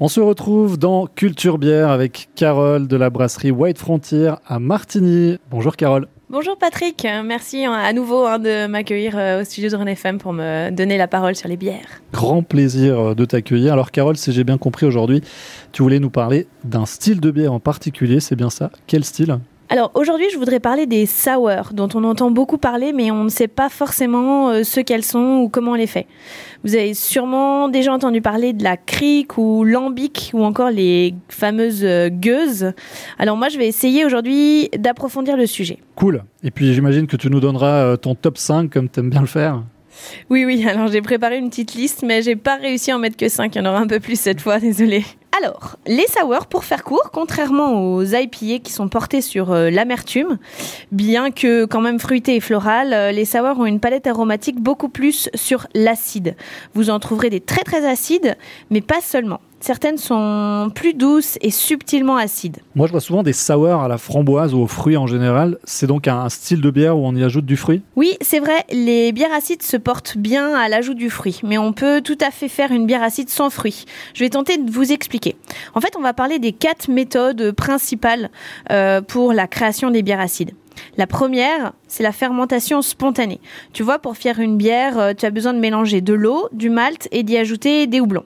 On se retrouve dans Culture Bière avec Carole de la brasserie White Frontier à Martigny. Bonjour Carole. Bonjour Patrick, merci à nouveau hein, de m'accueillir euh, au studio de René FM pour me donner la parole sur les bières. Grand plaisir euh, de t'accueillir. Alors Carole, si j'ai bien compris aujourd'hui, tu voulais nous parler d'un style de bière en particulier, c'est bien ça? Quel style? Alors aujourd'hui, je voudrais parler des sour, dont on entend beaucoup parler, mais on ne sait pas forcément euh, ce qu'elles sont ou comment on les fait. Vous avez sûrement déjà entendu parler de la crique ou lambic ou encore les fameuses euh, gueuses. Alors moi, je vais essayer aujourd'hui d'approfondir le sujet. Cool. Et puis j'imagine que tu nous donneras euh, ton top 5 comme tu aimes bien le faire. Oui, oui, alors j'ai préparé une petite liste, mais j'ai pas réussi à en mettre que 5. Il y en aura un peu plus cette fois, désolé. Alors, les sours, pour faire court, contrairement aux IPA qui sont portés sur euh, l'amertume, bien que quand même fruité et floral, euh, les sours ont une palette aromatique beaucoup plus sur l'acide. Vous en trouverez des très très acides, mais pas seulement. Certaines sont plus douces et subtilement acides. Moi, je vois souvent des sours à la framboise ou aux fruits en général. C'est donc un style de bière où on y ajoute du fruit? Oui, c'est vrai. Les bières acides se portent bien à l'ajout du fruit, mais on peut tout à fait faire une bière acide sans fruit. Je vais tenter de vous expliquer. En fait, on va parler des quatre méthodes principales euh, pour la création des bières acides. La première, c'est la fermentation spontanée. Tu vois, pour faire une bière, euh, tu as besoin de mélanger de l'eau, du malt et d'y ajouter des houblons.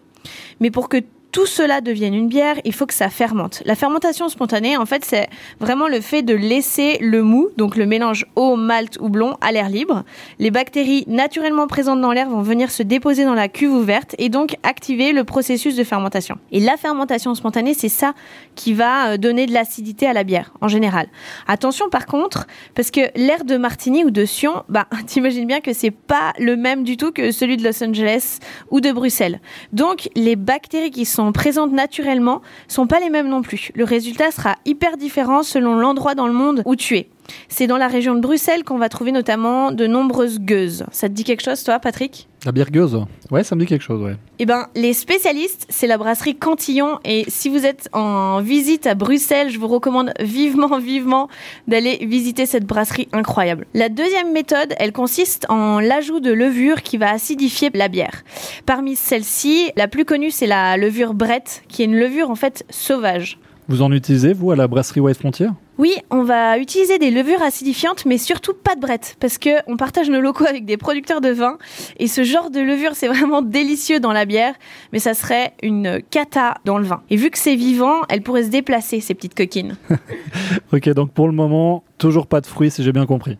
Mais pour que tout cela devienne une bière, il faut que ça fermente. La fermentation spontanée, en fait, c'est vraiment le fait de laisser le mou, donc le mélange eau, malt ou blond, à l'air libre. Les bactéries naturellement présentes dans l'air vont venir se déposer dans la cuve ouverte et donc activer le processus de fermentation. Et la fermentation spontanée, c'est ça qui va euh, donner de l'acidité à la bière, en général. Attention par contre, parce que l'air de Martini ou de Sion, bah, t'imagines bien que c'est pas le même du tout que celui de Los Angeles ou de Bruxelles. Donc, les bactéries qui sont sont présentes naturellement sont pas les mêmes non plus. Le résultat sera hyper différent selon l'endroit dans le monde où tu es. C'est dans la région de Bruxelles qu'on va trouver notamment de nombreuses gueuses. Ça te dit quelque chose, toi, Patrick? La bière gueuse Ouais, ça me dit quelque chose, ouais. Eh ben, les spécialistes, c'est la brasserie Cantillon. Et si vous êtes en visite à Bruxelles, je vous recommande vivement, vivement d'aller visiter cette brasserie incroyable. La deuxième méthode, elle consiste en l'ajout de levure qui va acidifier la bière. Parmi celles-ci, la plus connue, c'est la levure Brett, qui est une levure en fait sauvage. Vous en utilisez, vous, à la brasserie White Frontier? Oui, on va utiliser des levures acidifiantes, mais surtout pas de brette, parce que on partage nos locaux avec des producteurs de vin, et ce genre de levure, c'est vraiment délicieux dans la bière, mais ça serait une cata dans le vin. Et vu que c'est vivant, elle pourrait se déplacer, ces petites coquines. ok, donc pour le moment, toujours pas de fruits, si j'ai bien compris.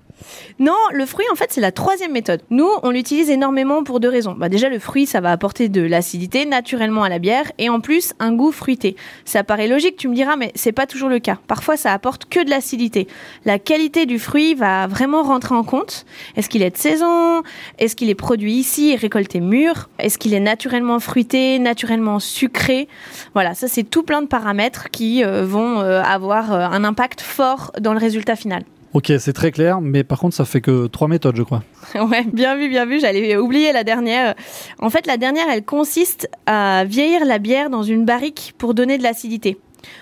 Non, le fruit, en fait, c'est la troisième méthode. Nous, on l'utilise énormément pour deux raisons. Bah, déjà, le fruit, ça va apporter de l'acidité naturellement à la bière et en plus, un goût fruité. Ça paraît logique, tu me diras, mais c'est pas toujours le cas. Parfois, ça apporte que de l'acidité. La qualité du fruit va vraiment rentrer en compte. Est-ce qu'il est de saison? Est-ce qu'il est produit ici et récolté mûr? Est-ce qu'il est naturellement fruité, naturellement sucré? Voilà, ça, c'est tout plein de paramètres qui euh, vont euh, avoir euh, un impact fort dans le résultat final. Ok, c'est très clair, mais par contre, ça fait que trois méthodes, je crois. ouais, bien vu, bien vu. J'allais oublier la dernière. En fait, la dernière, elle consiste à vieillir la bière dans une barrique pour donner de l'acidité.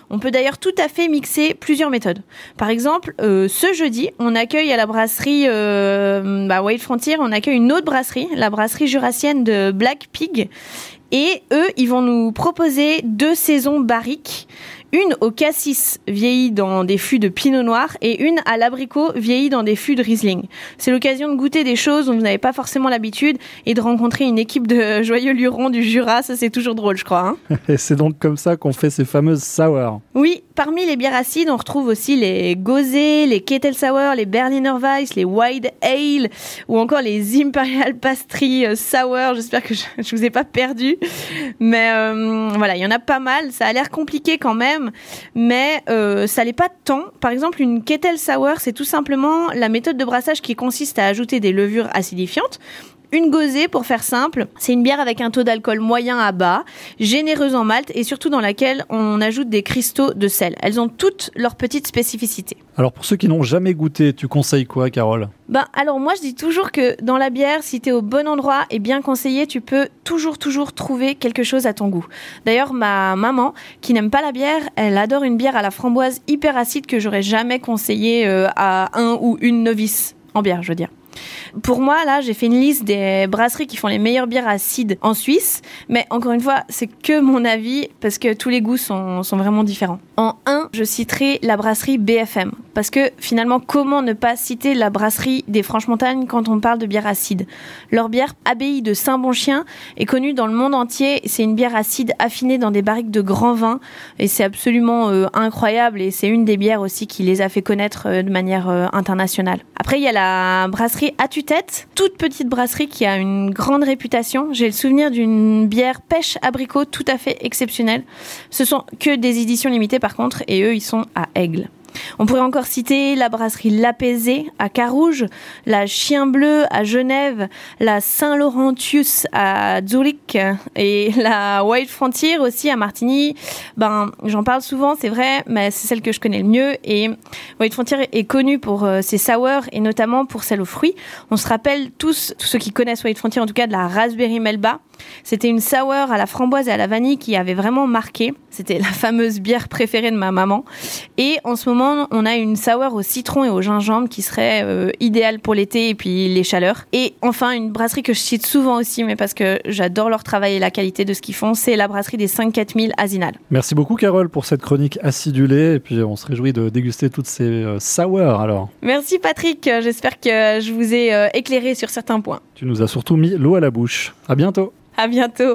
On peut d'ailleurs tout à fait mixer plusieurs méthodes. Par exemple, euh, ce jeudi, on accueille à la brasserie euh, bah, Wild Frontier, on accueille une autre brasserie, la brasserie jurassienne de Black Pig. Et eux, ils vont nous proposer deux saisons barriques une au cassis vieillie dans des fûts de pinot noir et une à l'abricot vieillie dans des fûts de Riesling. C'est l'occasion de goûter des choses dont vous n'avez pas forcément l'habitude et de rencontrer une équipe de joyeux lurons du Jura. Ça, c'est toujours drôle, je crois. Hein. et c'est donc comme ça qu'on fait ces fameuses sour. Oui, parmi les bières acides, on retrouve aussi les Gosé, les Kettle Sour, les Berliner Weiss, les Wide Ale ou encore les Imperial Pastry euh, Sour. J'espère que je, ne vous ai pas perdu. Mais euh, voilà, il y en a pas mal. Ça a l'air compliqué quand même mais euh, ça l'est pas tant. Par exemple, une kettle sour, c'est tout simplement la méthode de brassage qui consiste à ajouter des levures acidifiantes. Une gosée, pour faire simple, c'est une bière avec un taux d'alcool moyen à bas, généreuse en malt et surtout dans laquelle on ajoute des cristaux de sel. Elles ont toutes leurs petites spécificités. Alors pour ceux qui n'ont jamais goûté, tu conseilles quoi, Carole? Ben alors moi je dis toujours que dans la bière, si tu es au bon endroit et bien conseillé, tu peux toujours toujours trouver quelque chose à ton goût. D'ailleurs ma maman, qui n'aime pas la bière, elle adore une bière à la framboise hyper acide que j'aurais jamais conseillé euh, à un ou une novice en bière, je veux dire. Pour moi, là, j'ai fait une liste des brasseries qui font les meilleures bières acides en Suisse. Mais encore une fois, c'est que mon avis parce que tous les goûts sont, sont vraiment différents. En 1, je citerai la brasserie BFM. Parce que finalement, comment ne pas citer la brasserie des Franches-Montagnes quand on parle de bière acide? Leur bière Abbaye de Saint-Bon-Chien est connue dans le monde entier. C'est une bière acide affinée dans des barriques de grand vin. Et c'est absolument euh, incroyable. Et c'est une des bières aussi qui les a fait connaître euh, de manière euh, internationale. Après, il y a la brasserie à tue-tête, toute petite brasserie qui a une grande réputation. J'ai le souvenir d'une bière pêche abricot tout à fait exceptionnelle. Ce sont que des éditions limitées par contre, et eux, ils sont à Aigle. On pourrait encore citer la brasserie L'Apaisé à Carouge, la Chien Bleu à Genève, la Saint-Laurentius à Zurich et la White Frontier aussi à Martigny. Ben, j'en parle souvent, c'est vrai, mais c'est celle que je connais le mieux. Et White Frontier est connue pour euh, ses sours et notamment pour celle aux fruits. On se rappelle tous, tous ceux qui connaissent White Frontier en tout cas, de la Raspberry Melba. C'était une sour à la framboise et à la vanille qui avait vraiment marqué. C'était la fameuse bière préférée de ma maman. Et en ce moment, on a une sour au citron et au gingembre qui serait euh, idéale pour l'été et puis les chaleurs. Et enfin, une brasserie que je cite souvent aussi, mais parce que j'adore leur travail et la qualité de ce qu'ils font, c'est la brasserie des 5-4000 Asinal. Merci beaucoup, Carole, pour cette chronique acidulée. Et puis, on se réjouit de déguster toutes ces euh, sours alors. Merci, Patrick. J'espère que je vous ai euh, éclairé sur certains points. Tu nous as surtout mis l'eau à la bouche. À bientôt. À bientôt.